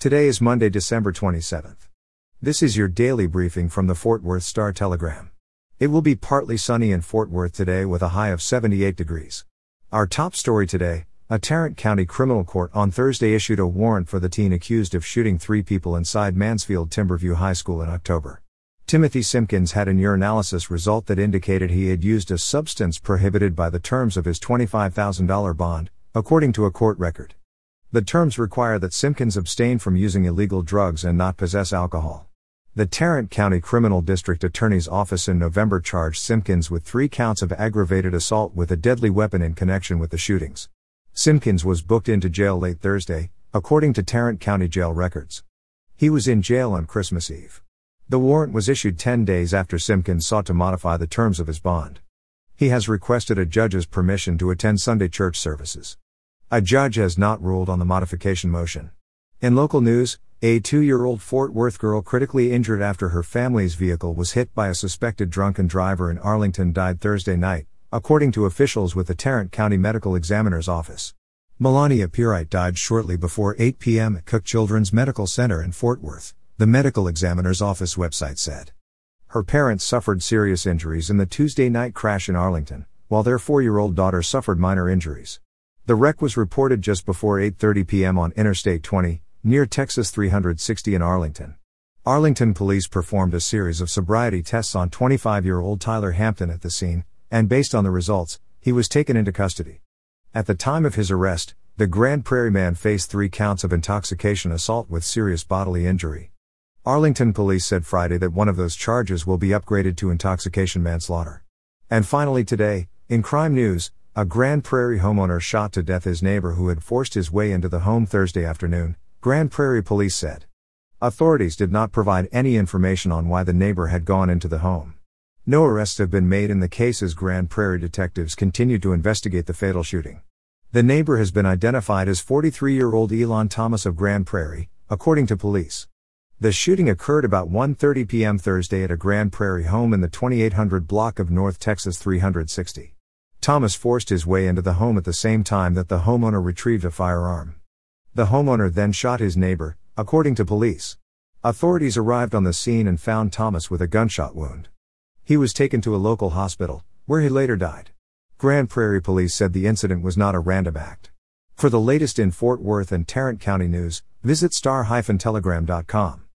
Today is Monday, December 27th. This is your daily briefing from the Fort Worth Star Telegram. It will be partly sunny in Fort Worth today with a high of 78 degrees. Our top story today a Tarrant County criminal court on Thursday issued a warrant for the teen accused of shooting three people inside Mansfield Timberview High School in October. Timothy Simpkins had an urinalysis result that indicated he had used a substance prohibited by the terms of his $25,000 bond, according to a court record. The terms require that Simpkins abstain from using illegal drugs and not possess alcohol. The Tarrant County Criminal District Attorney's Office in November charged Simpkins with three counts of aggravated assault with a deadly weapon in connection with the shootings. Simpkins was booked into jail late Thursday, according to Tarrant County Jail records. He was in jail on Christmas Eve. The warrant was issued 10 days after Simpkins sought to modify the terms of his bond. He has requested a judge's permission to attend Sunday church services. A judge has not ruled on the modification motion. In local news, a two year old Fort Worth girl critically injured after her family's vehicle was hit by a suspected drunken driver in Arlington died Thursday night, according to officials with the Tarrant County Medical Examiner's Office. Melania Pierite died shortly before 8 p.m. at Cook Children's Medical Center in Fort Worth the medical examiner's office website said. Her parents suffered serious injuries in the Tuesday night crash in Arlington, while their 4-year-old daughter suffered minor injuries. The wreck was reported just before 8:30 p.m. on Interstate 20, near Texas 360 in Arlington. Arlington police performed a series of sobriety tests on 25-year-old Tyler Hampton at the scene, and based on the results, he was taken into custody. At the time of his arrest, the Grand Prairie man faced 3 counts of intoxication assault with serious bodily injury. Arlington police said Friday that one of those charges will be upgraded to intoxication manslaughter. And finally today, in crime news, a Grand Prairie homeowner shot to death his neighbor who had forced his way into the home Thursday afternoon, Grand Prairie police said. Authorities did not provide any information on why the neighbor had gone into the home. No arrests have been made in the case as Grand Prairie detectives continue to investigate the fatal shooting. The neighbor has been identified as 43 year old Elon Thomas of Grand Prairie, according to police. The shooting occurred about 1:30 p.m. Thursday at a Grand Prairie home in the 2800 block of North Texas 360. Thomas forced his way into the home at the same time that the homeowner retrieved a firearm. The homeowner then shot his neighbor, according to police. Authorities arrived on the scene and found Thomas with a gunshot wound. He was taken to a local hospital, where he later died. Grand Prairie Police said the incident was not a random act. For the latest in Fort Worth and Tarrant County news, visit star-telegram.com.